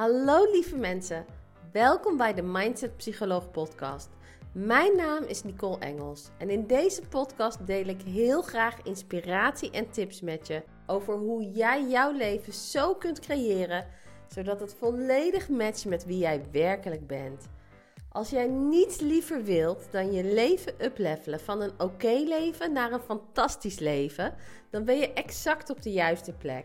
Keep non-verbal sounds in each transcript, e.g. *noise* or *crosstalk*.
Hallo lieve mensen, welkom bij de Mindset Psycholoog podcast. Mijn naam is Nicole Engels en in deze podcast deel ik heel graag inspiratie en tips met je over hoe jij jouw leven zo kunt creëren zodat het volledig matcht met wie jij werkelijk bent. Als jij niets liever wilt dan je leven uplevelen van een oké leven naar een fantastisch leven, dan ben je exact op de juiste plek.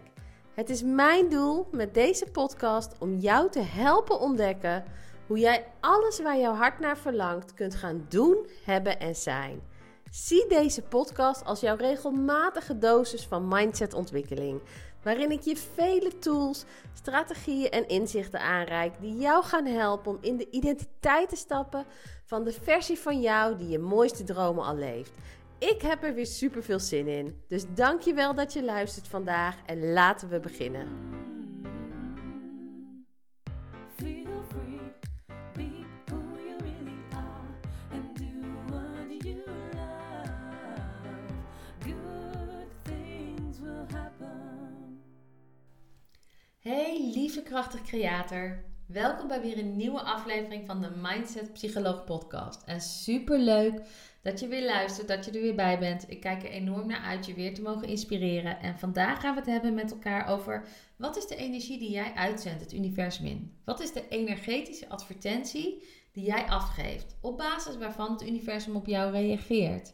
Het is mijn doel met deze podcast om jou te helpen ontdekken hoe jij alles waar jouw hart naar verlangt kunt gaan doen, hebben en zijn. Zie deze podcast als jouw regelmatige dosis van mindsetontwikkeling, waarin ik je vele tools, strategieën en inzichten aanreik die jou gaan helpen om in de identiteit te stappen van de versie van jou die je mooiste dromen al leeft. Ik heb er weer super veel zin in. Dus dankjewel dat je luistert vandaag en laten we beginnen. Feel free, be who you really are, and do what you love. Good things will happen. Hey lieve krachtig creator. Welkom bij weer een nieuwe aflevering van de Mindset Psycholoog podcast. En super leuk dat je weer luistert, dat je er weer bij bent. Ik kijk er enorm naar uit je weer te mogen inspireren. En vandaag gaan we het hebben met elkaar over wat is de energie die jij uitzendt het universum in? Wat is de energetische advertentie die jij afgeeft? Op basis waarvan het universum op jou reageert.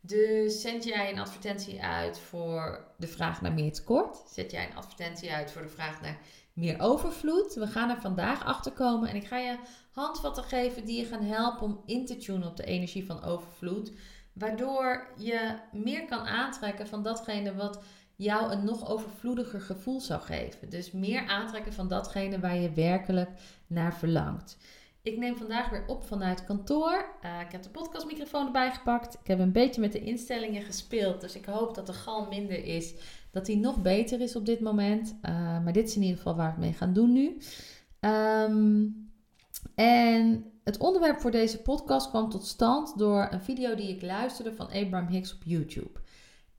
Dus zend jij een advertentie uit voor de vraag naar meer tekort? Zet jij een advertentie uit voor de vraag naar meer overvloed? We gaan er vandaag achter komen en ik ga je handvatten geven die je gaan helpen om in te tunen op de energie van overvloed. Waardoor je meer kan aantrekken van datgene wat jou een nog overvloediger gevoel zou geven. Dus meer aantrekken van datgene waar je werkelijk naar verlangt. Ik neem vandaag weer op vanuit kantoor. Uh, ik heb de podcastmicrofoon erbij gepakt. Ik heb een beetje met de instellingen gespeeld. Dus ik hoop dat de gal minder is. Dat die nog beter is op dit moment. Uh, maar dit is in ieder geval waar we mee gaan doen nu. Um, en het onderwerp voor deze podcast kwam tot stand door een video die ik luisterde van Abraham Hicks op YouTube.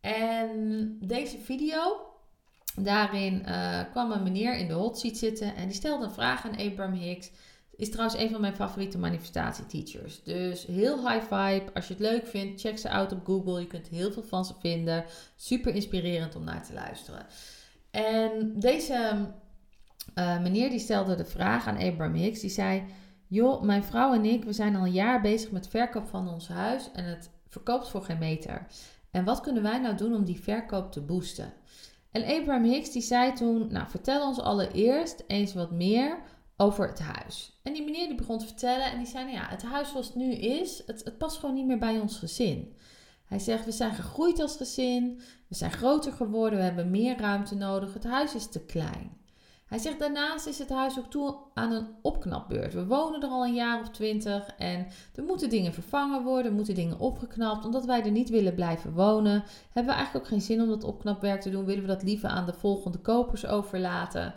En deze video, daarin uh, kwam een meneer in de hot seat zitten en die stelde een vraag aan Abraham Hicks. Is trouwens een van mijn favoriete manifestatie-teachers. Dus heel high vibe. Als je het leuk vindt, check ze uit op Google. Je kunt heel veel van ze vinden. Super inspirerend om naar te luisteren. En deze uh, meneer die stelde de vraag aan Abraham Hicks. Die zei: Joh, mijn vrouw en ik, we zijn al een jaar bezig met verkoop van ons huis en het verkoopt voor geen meter. En wat kunnen wij nou doen om die verkoop te boosten? En Abraham Hicks die zei toen: Nou, vertel ons allereerst eens wat meer over het huis. En die meneer die begon te vertellen en die zei: nou ja, het huis zoals het nu is, het, past gewoon niet meer bij ons gezin. Hij zegt: We zijn gegroeid als gezin, we zijn groter geworden, we hebben meer ruimte nodig, het huis is te klein. Hij zegt daarnaast is het huis ook toe aan een opknapbeurt. We wonen er al een jaar of twintig en er moeten dingen vervangen worden, er moeten dingen opgeknapt. Omdat wij er niet willen blijven wonen, hebben we eigenlijk ook geen zin om dat opknapwerk te doen. Willen we dat liever aan de volgende kopers overlaten,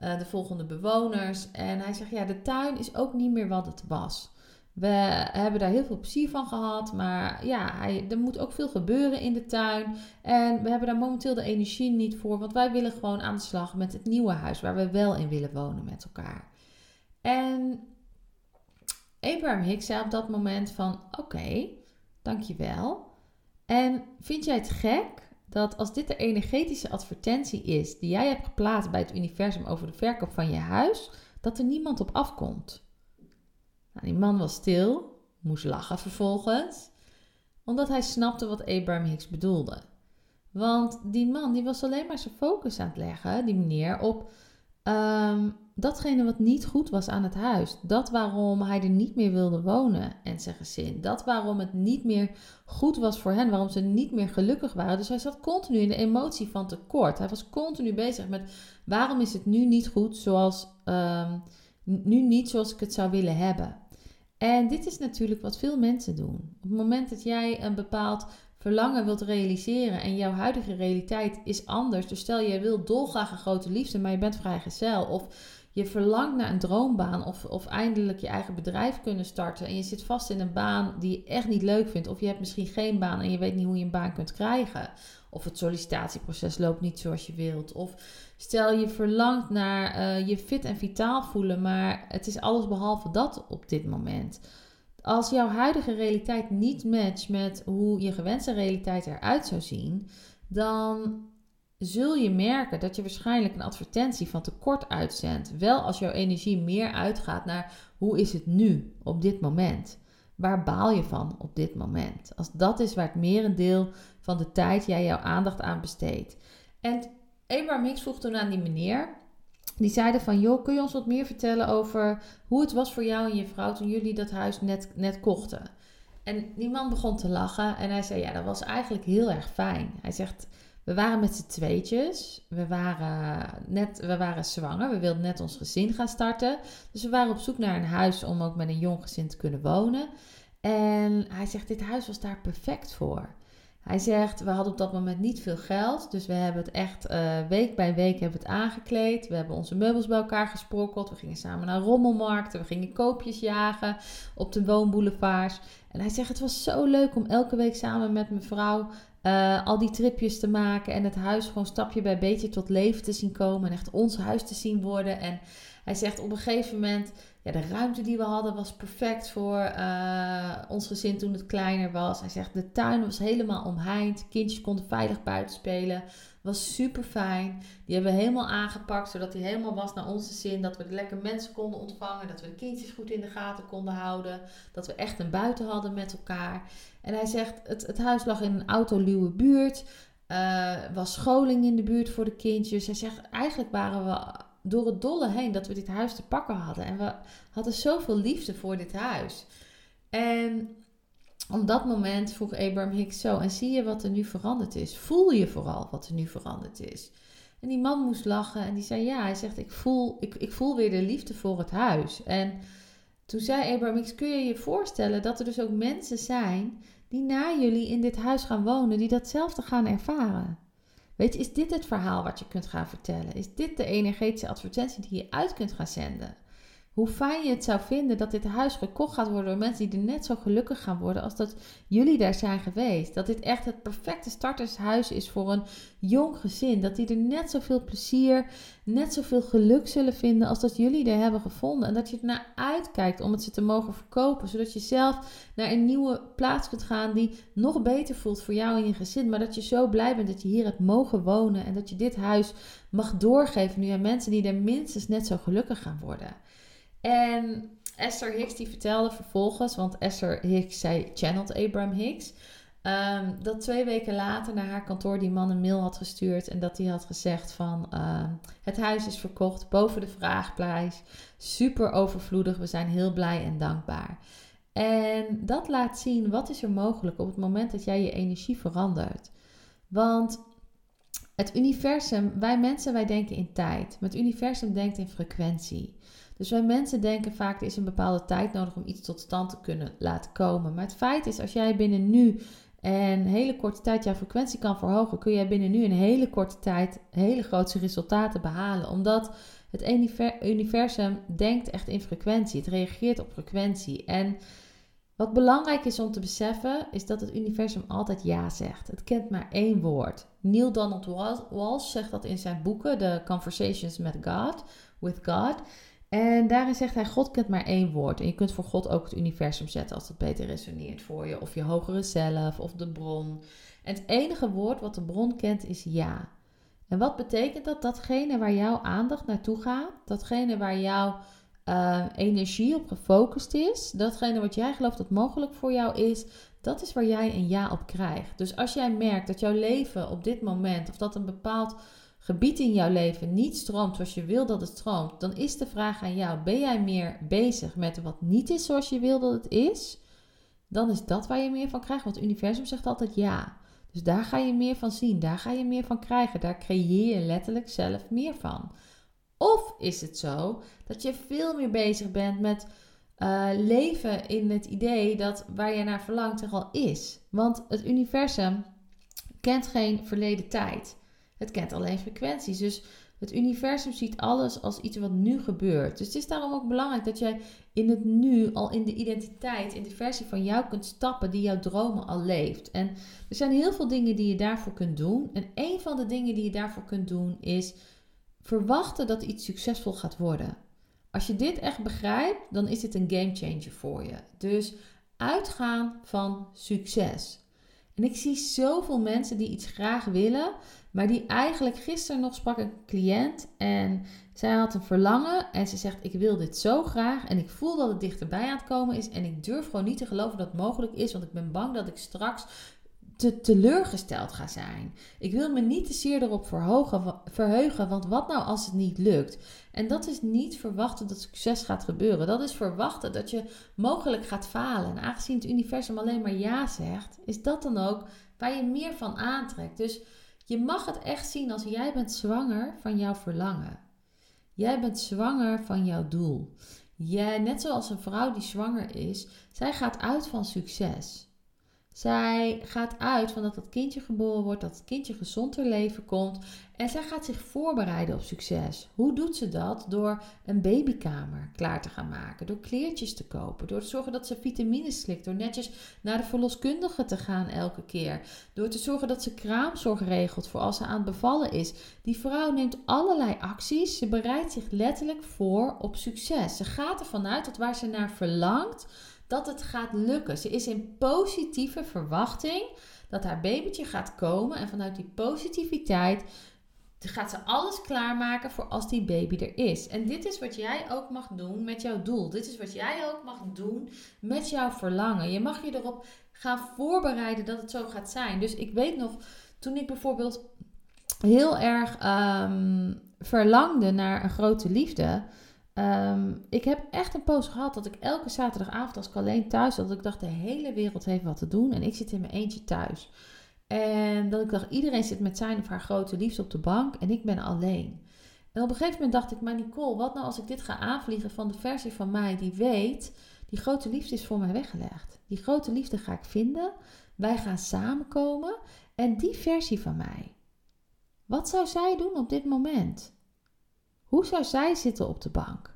uh, de volgende bewoners. En hij zegt ja, de tuin is ook niet meer wat het was. We hebben daar heel veel plezier van gehad. Maar ja, hij, er moet ook veel gebeuren in de tuin. En we hebben daar momenteel de energie niet voor. Want wij willen gewoon aan de slag met het nieuwe huis waar we wel in willen wonen met elkaar. En Abraham Hicks zei op dat moment van oké, okay, dankjewel. En vind jij het gek dat als dit de energetische advertentie is die jij hebt geplaatst bij het universum over de verkoop van je huis, dat er niemand op afkomt? Nou, die man was stil, moest lachen vervolgens, omdat hij snapte wat Abraham Hicks bedoelde. Want die man die was alleen maar zijn focus aan het leggen, die meneer, op um, datgene wat niet goed was aan het huis. Dat waarom hij er niet meer wilde wonen en zijn gezin. Dat waarom het niet meer goed was voor hen, waarom ze niet meer gelukkig waren. Dus hij zat continu in de emotie van tekort. Hij was continu bezig met waarom is het nu niet goed zoals, um, nu niet zoals ik het zou willen hebben. En dit is natuurlijk wat veel mensen doen. Op het moment dat jij een bepaald verlangen wilt realiseren en jouw huidige realiteit is anders. Dus stel je wil dolgraag een grote liefde, maar je bent vrijgezel. Of je verlangt naar een droombaan of, of eindelijk je eigen bedrijf kunnen starten. En je zit vast in een baan die je echt niet leuk vindt. Of je hebt misschien geen baan en je weet niet hoe je een baan kunt krijgen. Of het sollicitatieproces loopt niet zoals je wilt. Of stel je verlangt naar eh, je fit en vitaal voelen, maar het is alles behalve dat op dit moment. Als jouw huidige realiteit niet matcht met hoe je gewenste realiteit eruit zou zien, dan zul je merken dat je waarschijnlijk een advertentie van tekort uitzendt. Wel als jouw energie meer uitgaat naar hoe is het nu op dit moment. Waar baal je van op dit moment? Als dat is waar het merendeel van de tijd jij jouw aandacht aan besteedt. En Abraham Hicks vroeg toen aan die meneer. Die zeiden van, joh, kun je ons wat meer vertellen over hoe het was voor jou en je vrouw toen jullie dat huis net, net kochten? En die man begon te lachen en hij zei, ja, dat was eigenlijk heel erg fijn. Hij zegt, we waren met z'n tweetjes, we waren, net, we waren zwanger, we wilden net ons gezin gaan starten. Dus we waren op zoek naar een huis om ook met een jong gezin te kunnen wonen. En hij zegt, dit huis was daar perfect voor. Hij zegt, we hadden op dat moment niet veel geld, dus we hebben het echt uh, week bij week hebben het aangekleed. We hebben onze meubels bij elkaar gesprokkeld. We gingen samen naar rommelmarkten, we gingen koopjes jagen op de woonboulevards. En hij zegt, het was zo leuk om elke week samen met mijn vrouw uh, al die tripjes te maken en het huis gewoon stapje bij beetje tot leven te zien komen en echt ons huis te zien worden. En hij zegt op een gegeven moment, ja, de ruimte die we hadden was perfect voor uh, ons gezin toen het kleiner was. Hij zegt, de tuin was helemaal omheind, kindjes konden veilig buiten spelen. Was super fijn. Die hebben we helemaal aangepakt, zodat hij helemaal was naar onze zin. Dat we lekker mensen konden ontvangen, dat we de kindjes goed in de gaten konden houden. Dat we echt een buiten hadden met elkaar. En hij zegt, het, het huis lag in een autoluwe buurt. Uh, was scholing in de buurt voor de kindjes. Hij zegt, eigenlijk waren we door het dolle heen dat we dit huis te pakken hadden. En we hadden zoveel liefde voor dit huis. En op dat moment vroeg Abraham Hicks zo: En zie je wat er nu veranderd is? Voel je vooral wat er nu veranderd is? En die man moest lachen en die zei: Ja, hij zegt: Ik voel, ik, ik voel weer de liefde voor het huis. En toen zei Abraham Hicks: Kun je je voorstellen dat er dus ook mensen zijn die na jullie in dit huis gaan wonen, die datzelfde gaan ervaren? Weet je, is dit het verhaal wat je kunt gaan vertellen? Is dit de energetische advertentie die je uit kunt gaan zenden? Hoe fijn je het zou vinden dat dit huis gekocht gaat worden door mensen die er net zo gelukkig gaan worden als dat jullie daar zijn geweest. Dat dit echt het perfecte startershuis is voor een jong gezin. Dat die er net zoveel plezier, net zoveel geluk zullen vinden als dat jullie er hebben gevonden. En dat je er naar uitkijkt om het ze te mogen verkopen. Zodat je zelf naar een nieuwe plaats kunt gaan die nog beter voelt voor jou en je gezin. Maar dat je zo blij bent dat je hier hebt mogen wonen. En dat je dit huis mag doorgeven nu aan mensen die er minstens net zo gelukkig gaan worden. En Esther Hicks die vertelde vervolgens, want Esther Hicks, zij channelt Abraham Hicks, um, dat twee weken later naar haar kantoor die man een mail had gestuurd en dat hij had gezegd van uh, het huis is verkocht boven de vraagprijs, super overvloedig, we zijn heel blij en dankbaar. En dat laat zien wat is er mogelijk op het moment dat jij je energie verandert. Want het universum, wij mensen, wij denken in tijd. Maar het universum denkt in frequentie. Dus wij mensen denken vaak er is een bepaalde tijd nodig om iets tot stand te kunnen laten komen. Maar het feit is, als jij binnen nu en hele korte tijd jouw frequentie kan verhogen, kun jij binnen nu in hele korte tijd hele grote resultaten behalen. Omdat het universum denkt echt in frequentie. Het reageert op frequentie. En wat belangrijk is om te beseffen, is dat het universum altijd ja zegt. Het kent maar één woord. Neil Donald Walsh zegt dat in zijn boeken, The Conversations with God, with God. En daarin zegt hij: God kent maar één woord. En je kunt voor God ook het universum zetten als dat beter resoneert voor je. Of je hogere zelf of de bron. En het enige woord wat de bron kent is ja. En wat betekent dat? Datgene waar jouw aandacht naartoe gaat, datgene waar jouw uh, energie op gefocust is, datgene wat jij gelooft dat mogelijk voor jou is, dat is waar jij een ja op krijgt. Dus als jij merkt dat jouw leven op dit moment, of dat een bepaald gebied in jouw leven niet stroomt zoals je wil dat het stroomt, dan is de vraag aan jou: ben jij meer bezig met wat niet is zoals je wil dat het is? Dan is dat waar je meer van krijgt. Want het universum zegt altijd ja. Dus daar ga je meer van zien, daar ga je meer van krijgen. Daar creëer je letterlijk zelf meer van. Of is het zo dat je veel meer bezig bent met eh, leven in het idee dat waar je naar verlangt er al is. Want het universum kent geen verleden tijd. Het kent alleen frequenties. Dus het universum ziet alles als iets wat nu gebeurt. Dus het is daarom ook belangrijk dat jij in het nu, al in de identiteit, in de versie van jou kunt stappen die jouw dromen al leeft. En er zijn heel veel dingen die je daarvoor kunt doen. En een van de dingen die je daarvoor kunt doen is verwachten dat iets succesvol gaat worden. Als je dit echt begrijpt, dan is dit een game changer voor je. Dus uitgaan van succes. En ik zie zoveel mensen die iets graag willen, maar die eigenlijk gisteren nog sprak een cliënt en zij had een verlangen en ze zegt: Ik wil dit zo graag en ik voel dat het dichterbij aan het komen is en ik durf gewoon niet te geloven dat het mogelijk is, want ik ben bang dat ik straks te teleurgesteld ga zijn. Ik wil me niet te zeer erop verheugen, want wat nou als het niet lukt? En dat is niet verwachten dat succes gaat gebeuren. Dat is verwachten dat je mogelijk gaat falen. En aangezien het universum alleen maar ja zegt, is dat dan ook waar je meer van aantrekt. Dus je mag het echt zien als jij bent zwanger van jouw verlangen. Jij bent zwanger van jouw doel. Jij, net zoals een vrouw die zwanger is, zij gaat uit van succes. Zij gaat uit van dat dat kindje geboren wordt, dat het kindje gezond ter leven komt. En zij gaat zich voorbereiden op succes. Hoe doet ze dat? Door een babykamer klaar te gaan maken, door kleertjes te kopen, door te zorgen dat ze vitamines slikt, door netjes naar de verloskundige te gaan elke keer, door te zorgen dat ze kraamzorg regelt voor als ze aan het bevallen is. Die vrouw neemt allerlei acties. Ze bereidt zich letterlijk voor op succes. Ze gaat ervan uit dat waar ze naar verlangt dat het gaat lukken. Ze is in positieve verwachting dat haar babytje gaat komen. En vanuit die positiviteit gaat ze alles klaarmaken voor als die baby er is. En dit is wat jij ook mag doen met jouw doel. Dit is wat jij ook mag doen met jouw verlangen. Je mag je erop gaan voorbereiden dat het zo gaat zijn. Dus ik weet nog, toen ik bijvoorbeeld heel erg ehm, verlangde naar een grote liefde Ehm, ik heb echt een poos gehad dat ik elke zaterdagavond als ik alleen thuis zat, dat ik dacht de hele wereld heeft wat te doen en ik zit in mijn eentje thuis. En dat ik dacht iedereen zit met zijn of haar grote liefde op de bank en ik ben alleen. En op een gegeven moment dacht ik, maar Nicole, wat nou als ik dit ga aanvliegen van de versie van mij die weet, die grote liefde is voor mij weggelegd. Die grote liefde ga ik vinden, wij gaan samenkomen en die versie van mij. Wat zou zij doen op dit moment? Hoe zou zij zitten op de bank?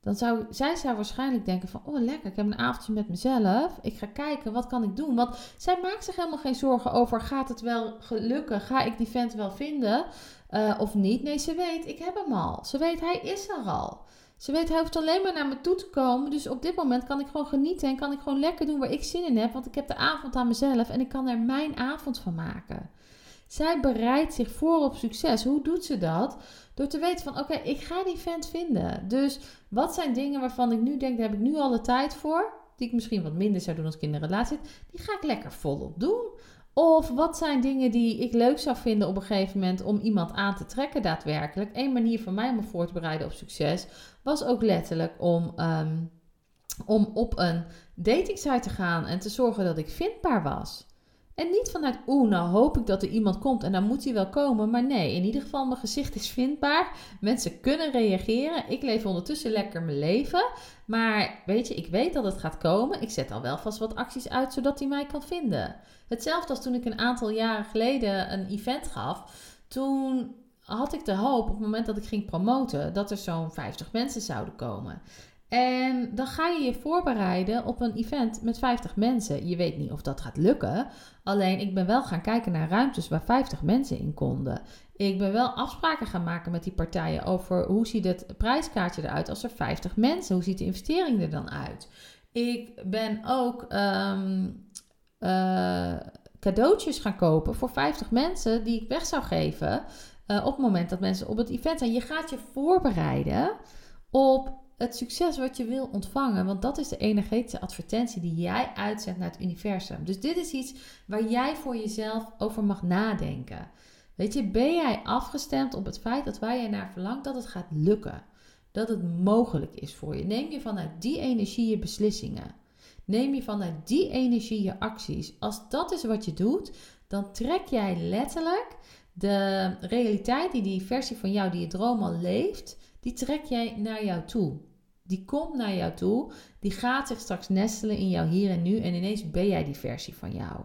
Dan zou zij zou waarschijnlijk denken van, oh lekker, ik heb een avondje met mezelf. Ik ga kijken, wat kan ik doen? Want zij maakt zich helemaal geen zorgen over, gaat het wel gelukken? Ga ik die vent wel vinden uh, of niet? Nee, ze weet, ik heb hem al. Ze weet, hij is er al. Ze weet, hij hoeft alleen maar naar me toe te komen. Dus op dit moment kan ik gewoon genieten en kan ik gewoon lekker doen waar ik zin in heb. Want ik heb de avond aan mezelf en ik kan er mijn avond van maken. Zij bereidt zich voor op succes. Hoe doet ze dat? Door te weten van oké, ik ga die vent vinden. Dus wat zijn dingen waarvan ik nu denk, daar heb ik nu alle tijd voor. Die ik misschien wat minder zou doen als ik in een relatie zit. Die ga ik lekker volop doen. Of wat zijn dingen die ik leuk zou vinden op een gegeven moment om iemand aan te trekken daadwerkelijk. Een manier voor mij om me voor te bereiden op succes was ook letterlijk om, um, om op een datingsite te gaan en te zorgen dat ik vindbaar was. En niet vanuit, oeh, nou hoop ik dat er iemand komt en dan moet hij wel komen. Maar nee, in ieder geval, mijn gezicht is vindbaar. Mensen kunnen reageren. Ik leef ondertussen lekker mijn leven. Maar weet je, ik weet dat het gaat komen. Ik zet al wel vast wat acties uit, zodat hij mij kan vinden. Hetzelfde als toen ik een aantal jaren geleden een event gaf. Toen had ik de hoop op het moment dat ik ging promoten dat er zo'n 50 mensen zouden komen. En dan ga je je voorbereiden op een event met 50 mensen. Je weet niet of dat gaat lukken. Alleen ik ben wel gaan kijken naar ruimtes waar 50 mensen in konden. Ik ben wel afspraken gaan maken met die partijen over hoe ziet het prijskaartje eruit als er 50 mensen, hoe ziet de investering er dan uit? Ik ben ook um, uh, cadeautjes gaan kopen voor 50 mensen die ik weg zou geven uh, op het moment dat mensen op het event zijn. Je gaat je voorbereiden op het succes wat je wil ontvangen. Want dat is de energetische advertentie die jij uitzendt naar het universum. Dus dit is iets waar jij voor jezelf over mag nadenken. Weet je, ben jij afgestemd op het feit dat waar jij naar verlangt, dat het gaat lukken? Dat het mogelijk is voor je. Neem je vanuit die energie je beslissingen. Neem je vanuit die energie je acties. Als dat is wat je doet, dan trek jij letterlijk de realiteit die die versie van jou die je droom al leeft, die trek jij naar jou toe. Die komt naar jou toe, die gaat zich straks nestelen in jou hier en nu en ineens ben jij die versie van jou.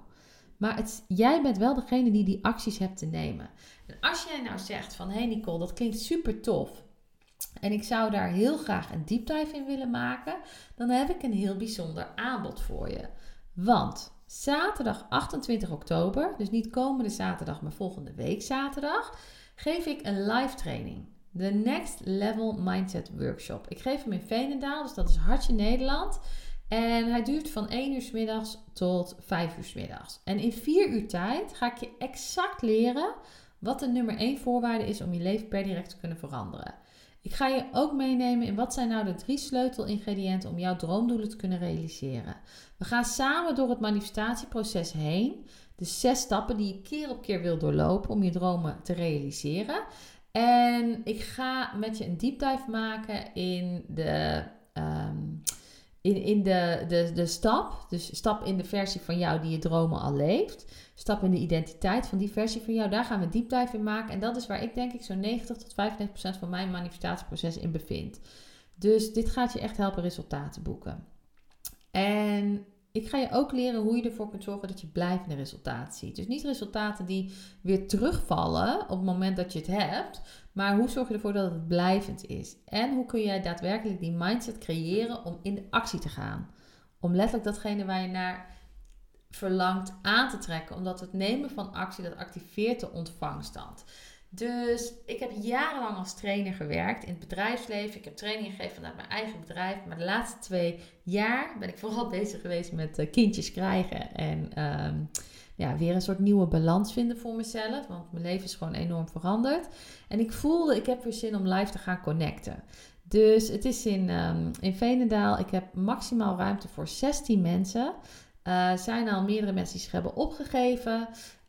Maar het, jij bent wel degene die die acties hebt te nemen. En als jij nou zegt van, hé hey Nicole, dat klinkt super tof. En ik zou daar heel graag een deep dive in willen maken. Dan heb ik een heel bijzonder aanbod voor je. Want zaterdag 28 oktober, dus niet komende zaterdag, maar volgende week zaterdag, geef ik een live training. De Next Level Mindset Workshop. Ik geef hem in Veenendaal, dus dat is Hartje Nederland. En hij duurt van 1 uur s middags tot 5 uur s middags. En in 4 uur tijd ga ik je exact leren wat de nummer 1 voorwaarde is om je leven per direct te kunnen veranderen. Ik ga je ook meenemen in wat zijn nou de drie sleutelingrediënten om jouw droomdoelen te kunnen realiseren. We gaan samen door het manifestatieproces heen. De zes stappen die je keer op keer wil doorlopen om je dromen te realiseren. En ik ga met je een deep dive maken in de, ehm, in, in de, de, de stap. Dus stap in de versie van jou die je dromen al leeft. Stap in de identiteit van die versie van jou. Daar gaan we deep dive in maken. En dat is waar ik denk ik zo'n 90 tot 95 procent van mijn manifestatieproces in bevind. Dus dit gaat je echt helpen resultaten boeken. En ik ga je ook leren hoe je ervoor kunt zorgen dat je blijvende resultaten ziet. Dus niet resultaten die weer terugvallen op het moment dat je het hebt, maar hoe zorg je ervoor dat het blijvend is? En hoe kun jij daadwerkelijk die mindset creëren om in actie te gaan? Om letterlijk datgene waar je naar verlangt aan te trekken, omdat het nemen van actie dat activeert de ontvangstand. Dus ik heb jarenlang als trainer gewerkt in het bedrijfsleven. Ik heb trainingen gegeven vanuit mijn eigen bedrijf. Maar de laatste twee jaar ben ik vooral *laughs* bezig geweest met uh, kindjes krijgen. En ehm, ja, weer een soort nieuwe balans vinden voor mezelf. Want mijn leven is gewoon enorm veranderd. En ik voelde, ik heb weer zin om live te gaan connecten. Dus het is in, um, in Veenendaal. Ik heb maximaal ruimte voor 16 mensen. Er uh, zijn al meerdere mensen die zich hebben opgegeven.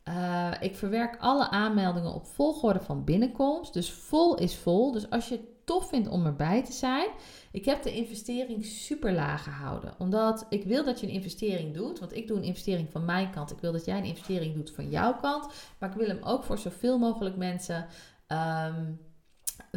Uh, ik verwerk alle aanmeldingen op volgorde van binnenkomst. Dus vol is vol. Dus als je het tof vindt om erbij te zijn. Ik heb de investering super laag gehouden. Omdat ik wil dat je een investering doet. Want ik doe een investering van mijn kant. Ik wil dat jij een investering doet van jouw kant. Maar ik wil hem ook voor zoveel mogelijk mensen um,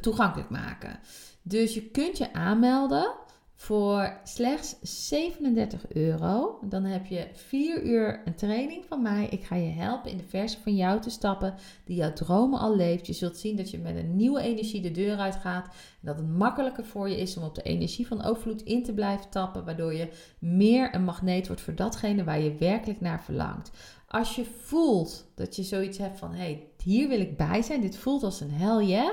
toegankelijk maken. Dus je kunt je aanmelden voor slechts 37 euro. Dan heb je 4 uur een training van mij. Ik ga je helpen in de versie van jou te stappen die jouw dromen al leeft. Je zult zien dat je met een nieuwe energie de deur uitgaat. En dat het makkelijker voor je is om op de energie van overvloed in te blijven tappen. Waardoor je meer een magneet wordt voor datgene waar je werkelijk naar verlangt. Als je voelt dat je zoiets hebt van, hé, hey, hier wil ik bij zijn. Dit voelt als een hell yeah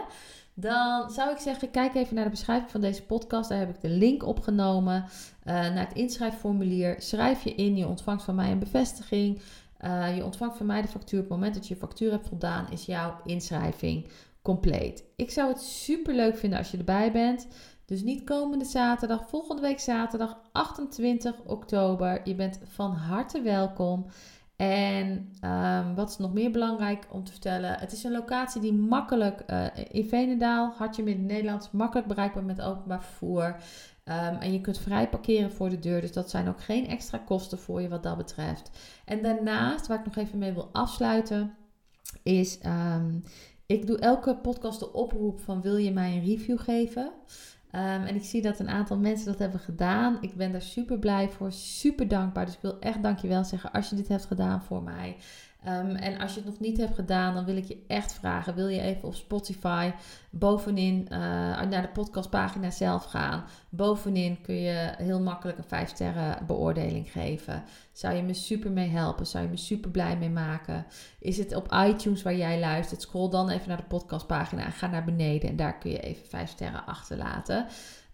dan zou ik zeggen, kijk even naar de beschrijving van deze podcast. Daar heb ik de link opgenomen uh, naar het inschrijfformulier. Schrijf je in, je ontvangt van mij een bevestiging. Uh, je ontvangt van mij de factuur. Op het moment dat je je factuur hebt voldaan, is jouw inschrijving compleet. Ik zou het super leuk vinden als je erbij bent. Dus niet komende zaterdag, volgende week zaterdag 28 oktober. Je bent van harte welkom. En um, wat is nog meer belangrijk om te vertellen? Het is een locatie die makkelijk uh, in Veenendaal, hartje midden Nederland, makkelijk bereikbaar met openbaar vervoer. Um, en je kunt vrij parkeren voor de deur, dus dat zijn ook geen extra kosten voor je wat dat betreft. En daarnaast, waar ik nog even mee wil afsluiten, is um, ik doe elke podcast de oproep van wil je mij een review geven? Um, en ik zie dat een aantal mensen dat hebben gedaan. Ik ben daar super blij voor, super dankbaar. Dus ik wil echt dankjewel zeggen als je dit hebt gedaan voor mij. Um, en als je het nog niet hebt gedaan, dan wil ik je echt vragen: wil je even op Spotify bovenin uh, naar de podcastpagina zelf gaan? Bovenin kun je heel makkelijk een 5 sterren beoordeling geven. Zou je me super mee helpen? Zou je me super blij mee maken? Is het op iTunes waar jij luistert? Scroll dan even naar de podcastpagina en ga naar beneden en daar kun je even 5 sterren achterlaten.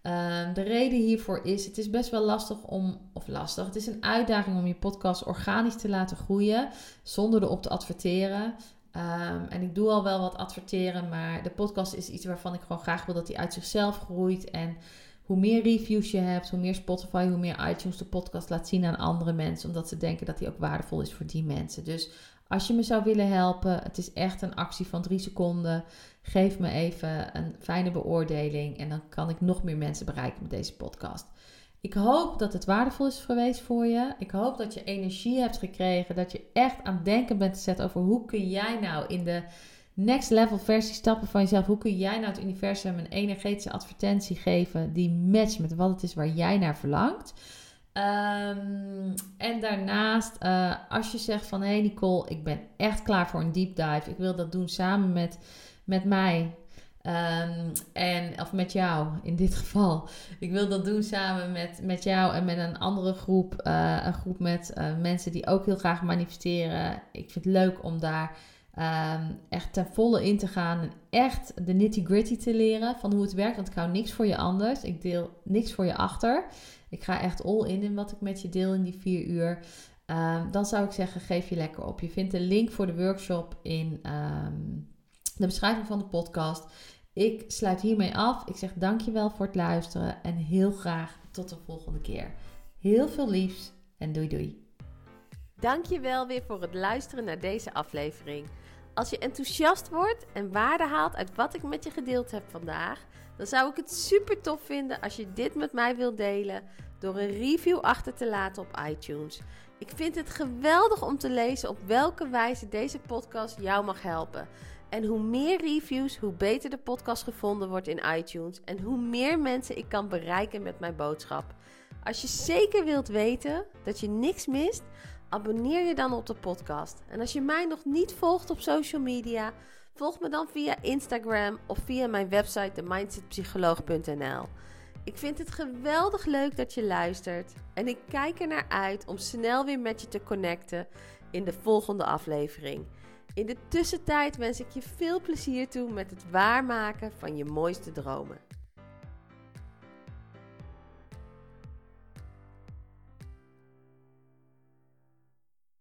Um, de reden hiervoor is, het is best wel lastig om, of lastig, het is een uitdaging om je podcast organisch te laten groeien zonder erop te adverteren. Um, en ik doe al wel wat adverteren, maar de podcast is iets waarvan ik gewoon graag wil dat die uit zichzelf groeit. En hoe meer reviews je hebt, hoe meer Spotify, hoe meer iTunes de podcast laat zien aan andere mensen, omdat ze denken dat die ook waardevol is voor die mensen. Dus als je me zou willen helpen, het is echt een actie van drie seconden. Geef me even een fijne beoordeling en dan kan ik nog meer mensen bereiken met deze podcast. Ik hoop dat het waardevol is geweest voor je. Ik hoop dat je energie hebt gekregen, dat je echt aan het denken bent te zetten over hoe kun jij nou in de next level versie stappen van jezelf. Hoe kun jij nou het universum een energetische advertentie geven die matcht met wat het is waar jij naar verlangt? Ehm, en daarnaast, eh, als je zegt van hé hey Nicole, ik ben echt klaar voor een deep dive. Ik wil dat doen samen met, met mij. Ehm, en, of met jou in dit geval. Ik wil dat doen samen met, met jou en met een andere groep. eh, een groep met eh, mensen die ook heel graag manifesteren. Ik vind het leuk om daar ehm, echt ten volle in te gaan. En echt de nitty gritty te leren van hoe het werkt. Want ik hou niks voor je anders. Ik deel niks voor je achter. Ik ga echt all in in wat ik met je deel in die vier uur. Ehm, dan zou ik zeggen, geef je lekker op. Je vindt de link voor de workshop in ehm, de beschrijving van de podcast. Ik sluit hiermee af. Ik zeg dankjewel voor het luisteren en heel graag tot de volgende keer. Heel veel liefs en doei doei. Dankjewel weer voor het luisteren naar deze aflevering. Als je enthousiast wordt en waarde haalt uit wat ik met je gedeeld heb vandaag, dan zou ik het super tof vinden als je dit met mij wilt delen door een review achter te laten op iTunes. Ik vind het geweldig om te lezen op welke wijze deze podcast jou mag helpen. En hoe meer reviews, hoe beter de podcast gevonden wordt in iTunes en hoe meer mensen ik kan bereiken met mijn boodschap. Als je zeker wilt weten dat je niks mist, abonneer je dan op de podcast. En als je mij nog niet volgt op social media, volg me dan via Instagram of via mijn website themindsetpsycholoog.nl. Ik vind het geweldig leuk dat je luistert en ik kijk er naar uit om snel weer met je te connecten in de volgende aflevering. In de tussentijd wens ik je veel plezier toe met het waarmaken van je mooiste dromen.